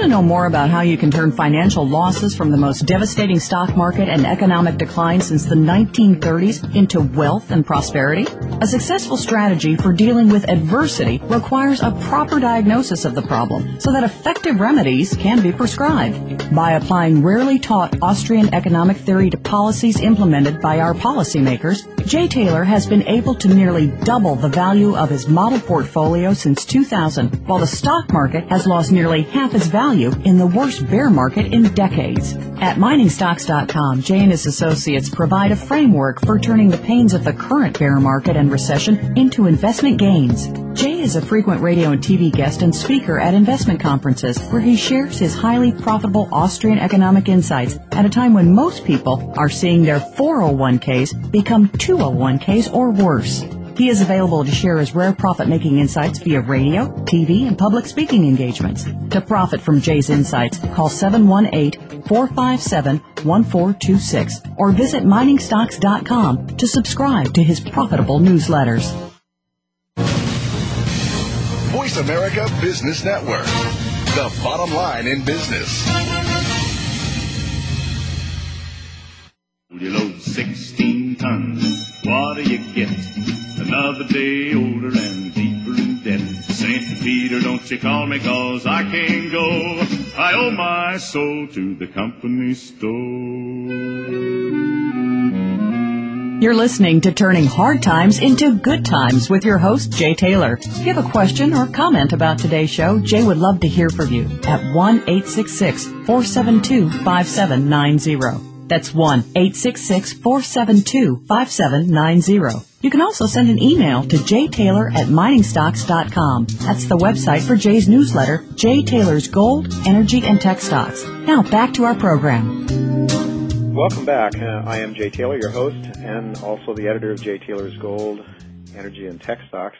Want to know more about how you can turn financial losses from the most devastating stock market and economic decline since the 1930s into wealth and prosperity? A successful strategy for dealing with adversity requires a proper diagnosis of the problem so that effective remedies can be prescribed. By applying rarely taught Austrian economic theory to policies implemented by our policymakers, Jay Taylor has been able to nearly double the value of his model portfolio since 2000, while the stock market has lost nearly half its value in the worst bear market in decades. At miningstocks.com, Jay and his associates provide a framework for turning the pains of the current bear market and recession into investment gains. Jay is a frequent radio and TV guest and speaker at investment conferences where he shares his highly profitable Austrian economic insights at a time when most people are seeing their 401ks become 201ks or worse. He is available to share his rare profit making insights via radio, TV, and public speaking engagements. To profit from Jay's insights, call 718-457-1426 or visit miningstocks.com to subscribe to his profitable newsletters. Voice America Business Network. The bottom line in business. You load 16 tons. What do you get? Another day older and deeper in debt. St. Peter, don't you call me cause I can't go. I owe my soul to the company store. You're listening to Turning Hard Times into Good Times with your host, Jay Taylor. If you have a question or comment about today's show, Jay would love to hear from you at 1-866-472-5790. That's 1-866-472-5790. You can also send an email to jtaylor at miningstocks.com. That's the website for Jay's newsletter, Jay Taylor's Gold, Energy, and Tech Stocks. Now back to our program. Welcome back. Uh, I am Jay Taylor, your host, and also the editor of Jay Taylor's Gold, Energy, and Tech Stocks.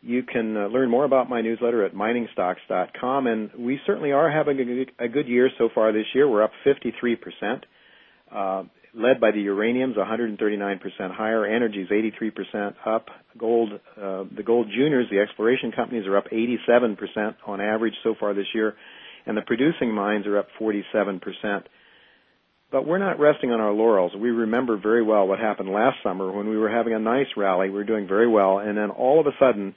You can uh, learn more about my newsletter at miningstocks.com, and we certainly are having a good, a good year so far this year. We're up 53%, uh, led by the uraniums, 139% higher. Energy's 83% up. Gold, uh, the gold juniors, the exploration companies are up 87% on average so far this year, and the producing mines are up 47%. But we're not resting on our laurels. We remember very well what happened last summer when we were having a nice rally. We were doing very well, and then all of a sudden,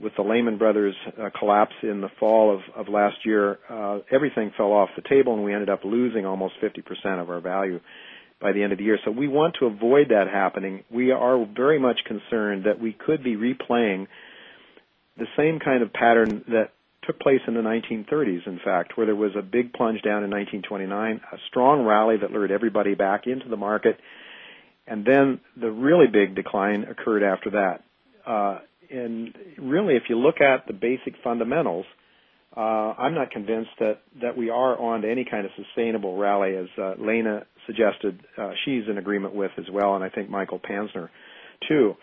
with the Lehman Brothers uh, collapse in the fall of, of last year, uh, everything fell off the table, and we ended up losing almost 50% of our value by the end of the year. So we want to avoid that happening. We are very much concerned that we could be replaying the same kind of pattern that took place in the 1930s, in fact, where there was a big plunge down in 1929, a strong rally that lured everybody back into the market, and then the really big decline occurred after that. Uh, and really, if you look at the basic fundamentals, uh, I'm not convinced that, that we are on to any kind of sustainable rally, as uh, Lena suggested. Uh, she's in agreement with as well, and I think Michael Panzner too.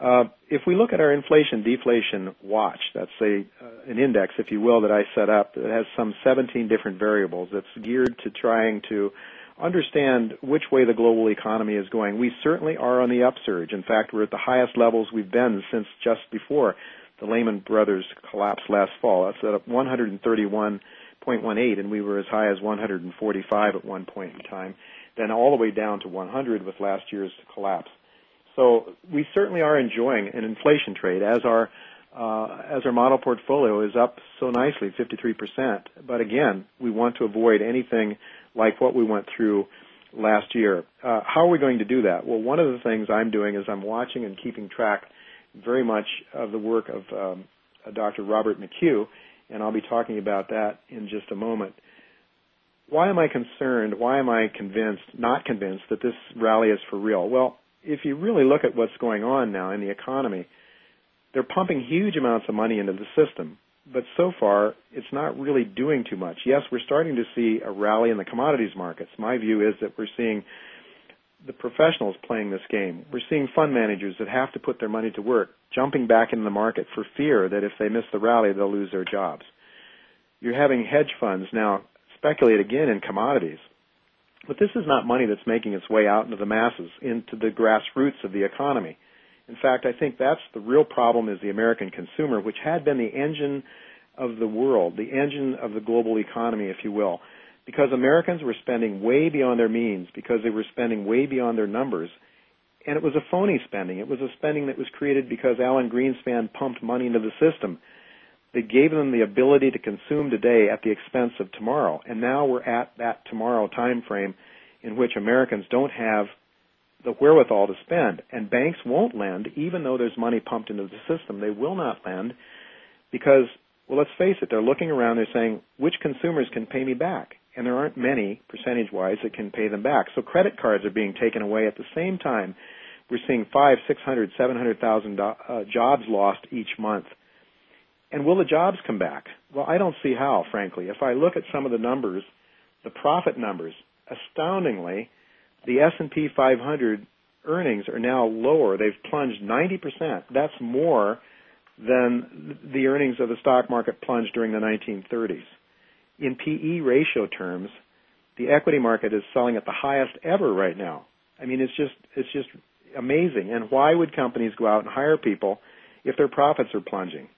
Uh, if we look at our inflation deflation watch, that's a uh, an index, if you will, that I set up that has some 17 different variables that's geared to trying to understand which way the global economy is going. We certainly are on the upsurge. In fact, we're at the highest levels we've been since just before the Lehman Brothers collapse last fall. That's at 131.18, and we were as high as 145 at one point in time, then all the way down to 100 with last year's collapse. So we certainly are enjoying an inflation trade as our uh, as our model portfolio is up so nicely, 53%. But again, we want to avoid anything like what we went through last year. Uh, how are we going to do that? Well, one of the things I'm doing is I'm watching and keeping track very much of the work of um, Dr. Robert McHugh, and I'll be talking about that in just a moment. Why am I concerned? Why am I convinced, not convinced, that this rally is for real? Well, if you really look at what's going on now in the economy, they're pumping huge amounts of money into the system. But so far, it's not really doing too much. Yes, we're starting to see a rally in the commodities markets. My view is that we're seeing the professionals playing this game. We're seeing fund managers that have to put their money to work, jumping back into the market for fear that if they miss the rally, they'll lose their jobs. You're having hedge funds now speculate again in commodities. But this is not money that's making its way out into the masses, into the grassroots of the economy. In fact, I think that's the real problem is the American consumer, which had been the engine of the world, the engine of the global economy, if you will because Americans were spending way beyond their means, because they were spending way beyond their numbers. And it was a phony spending. It was a spending that was created because Alan Greenspan pumped money into the system that gave them the ability to consume today at the expense of tomorrow. And now we're at that tomorrow time frame in which Americans don't have the wherewithal to spend. And banks won't lend, even though there's money pumped into the system. They will not lend because, well, let's face it, they're looking around, they're saying, which consumers can pay me back? and there aren't many percentage-wise that can pay them back. So credit cards are being taken away at the same time. We're seeing five, six hundred, seven hundred thousand uh, jobs lost each month. And will the jobs come back? Well, I don't see how, frankly. If I look at some of the numbers, the profit numbers, astoundingly, the S&P 500 earnings are now lower. They've plunged 90%. That's more than the earnings of the stock market plunged during the 1930s in PE ratio terms, the equity market is selling at the highest ever right now. I mean, it's just it's just amazing. And why would companies go out and hire people if their profits are plunging?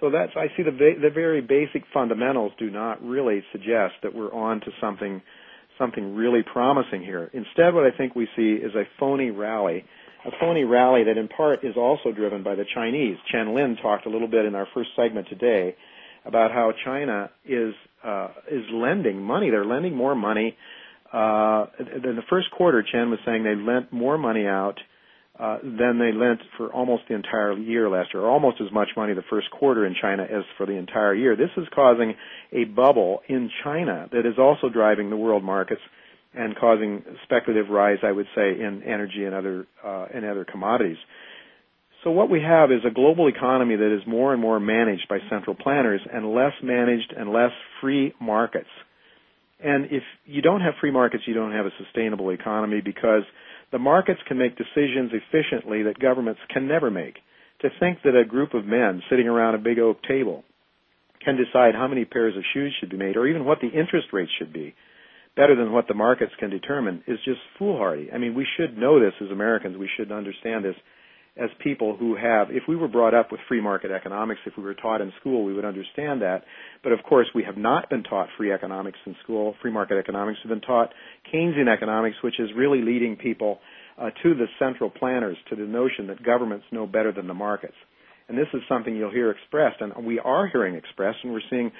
So that's I see the the very basic fundamentals do not really suggest that we're on to something something really promising here. Instead, what I think we see is a phony rally, a phony rally that in part is also driven by the Chinese. Chen Lin talked a little bit in our first segment today about how China is uh, is lending money. They're lending more money. Uh, in the first quarter, Chen was saying they lent more money out uh, than they lent for almost the entire year last year, or almost as much money the first quarter in China as for the entire year. This is causing a bubble in China that is also driving the world markets and causing speculative rise, I would say, in energy and other uh, and other commodities. So what we have is a global economy that is more and more managed by central planners and less managed and less free markets. And if you don't have free markets, you don't have a sustainable economy because the markets can make decisions efficiently that governments can never make. To think that a group of men sitting around a big oak table can decide how many pairs of shoes should be made or even what the interest rate should be better than what the markets can determine is just foolhardy. I mean, we should know this as Americans. We should understand this as people who have, if we were brought up with free market economics, if we were taught in school, we would understand that. But of course, we have not been taught free economics in school, free market economics. We've been taught Keynesian economics, which is really leading people uh, to the central planners, to the notion that governments know better than the markets. And this is something you'll hear expressed, and we are hearing expressed, and we're seeing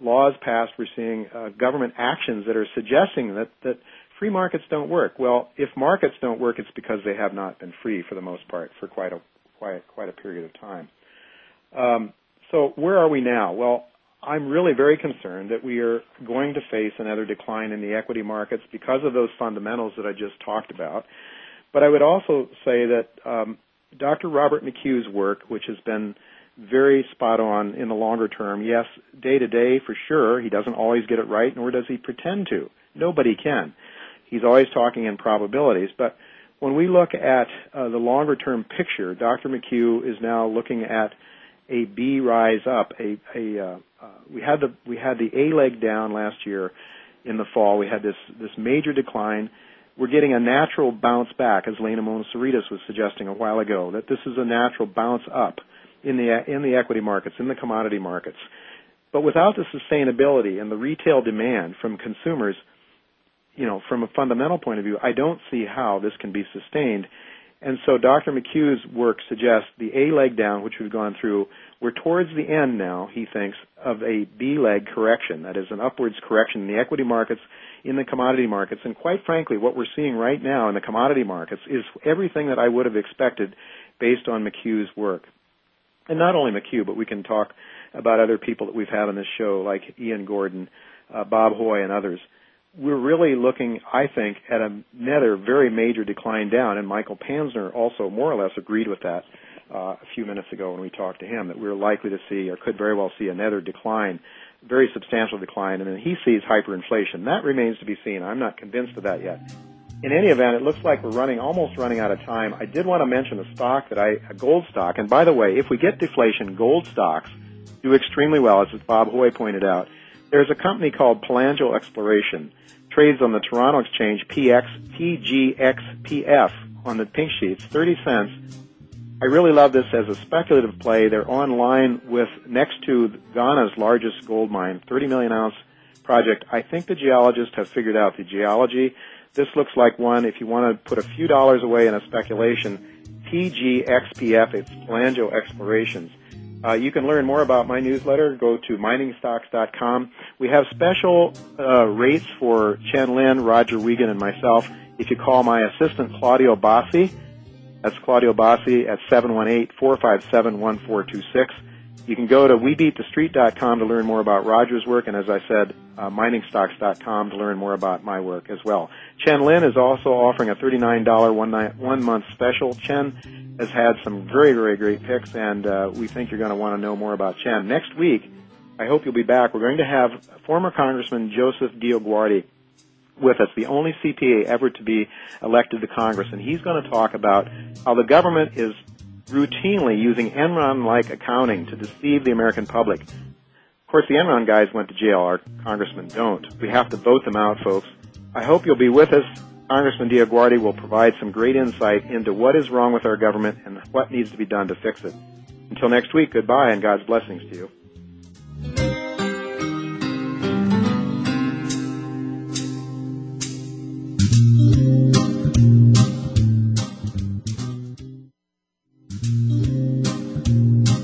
laws passed, we're seeing uh, government actions that are suggesting that, that free markets don't work. Well, if markets don't work, it's because they have not been free for the most part for quite a quite quite a period of time. Um, so where are we now? Well, I'm really very concerned that we are going to face another decline in the equity markets because of those fundamentals that I just talked about. But I would also say that um, Dr. Robert McHugh's work, which has been very spot on in the longer term, yes, day to day for sure, he doesn't always get it right, nor does he pretend to. Nobody can. He's always talking in probabilities. But when we look at uh, the longer term picture, Dr. McHugh is now looking at a B rise up. A, a uh, uh, we had the we had the A leg down last year in the fall. We had this this major decline. We're getting a natural bounce back, as Lena Monasiritis was suggesting a while ago, that this is a natural bounce up in the in the equity markets, in the commodity markets. But without the sustainability and the retail demand from consumers, you know, from a fundamental point of view, I don't see how this can be sustained. And so Dr. McHugh's work suggests the A leg down, which we've gone through, we're towards the end now, he thinks, of a B leg correction. That is an upwards correction in the equity markets, in the commodity markets. And quite frankly, what we're seeing right now in the commodity markets is everything that I would have expected based on McHugh's work. And not only McHugh, but we can talk about other people that we've had on this show, like Ian Gordon, uh, Bob Hoye, and others we're really looking, I think, at another very major decline down, and Michael Panzner also more or less agreed with that uh, a few minutes ago when we talked to him, that we're likely to see, or could very well see, another decline, very substantial decline, and then he sees hyperinflation. That remains to be seen. I'm not convinced of that yet. in any event, it looks like we're running almost running out of time. I did want to mention a stock that I a gold stock, and by the way, if we get deflation, gold stocks do extremely well, as Bob Hoye pointed out. There's a company called Pelangio Exploration, trades on the Toronto Exchange PX TGXPF on the pink sheets, 30 cents. I really love this as a speculative play. They're online with next to Ghana's largest gold mine, 30 million ounce project. I think the geologists have figured out the geology. This looks like one, if you want to put a few dollars away in a speculation, TGXPF, it's Pelangio Explorations. Uh, you can learn more about my newsletter. Go to miningstocks.com. We have special uh, rates for Chen Lin, Roger Wiegand, and myself. If you call my assistant Claudio Bossi, that's Claudio Bossi at 718-457-1426. You can go to WeBeatTheStreet.com to learn more about Roger's work, and as I said, uh, MiningsTocks.com to learn more about my work as well. Chen Lin is also offering a $39 one, night, one month special. Chen has had some very, very great picks, and uh, we think you're going to want to know more about Chen. Next week, I hope you'll be back. We're going to have former Congressman Joseph DioGuardi with us, the only CPA ever to be elected to Congress, and he's going to talk about how the government is routinely using Enron-like accounting to deceive the American public. Of course, the Enron guys went to jail. Our congressmen don't. We have to vote them out, folks. I hope you'll be with us. Congressman DioGuardi will provide some great insight into what is wrong with our government and what needs to be done to fix it. Until next week, goodbye and God's blessings to you.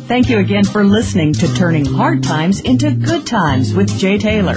Thank you again for listening to Turning Hard Times into Good Times with Jay Taylor.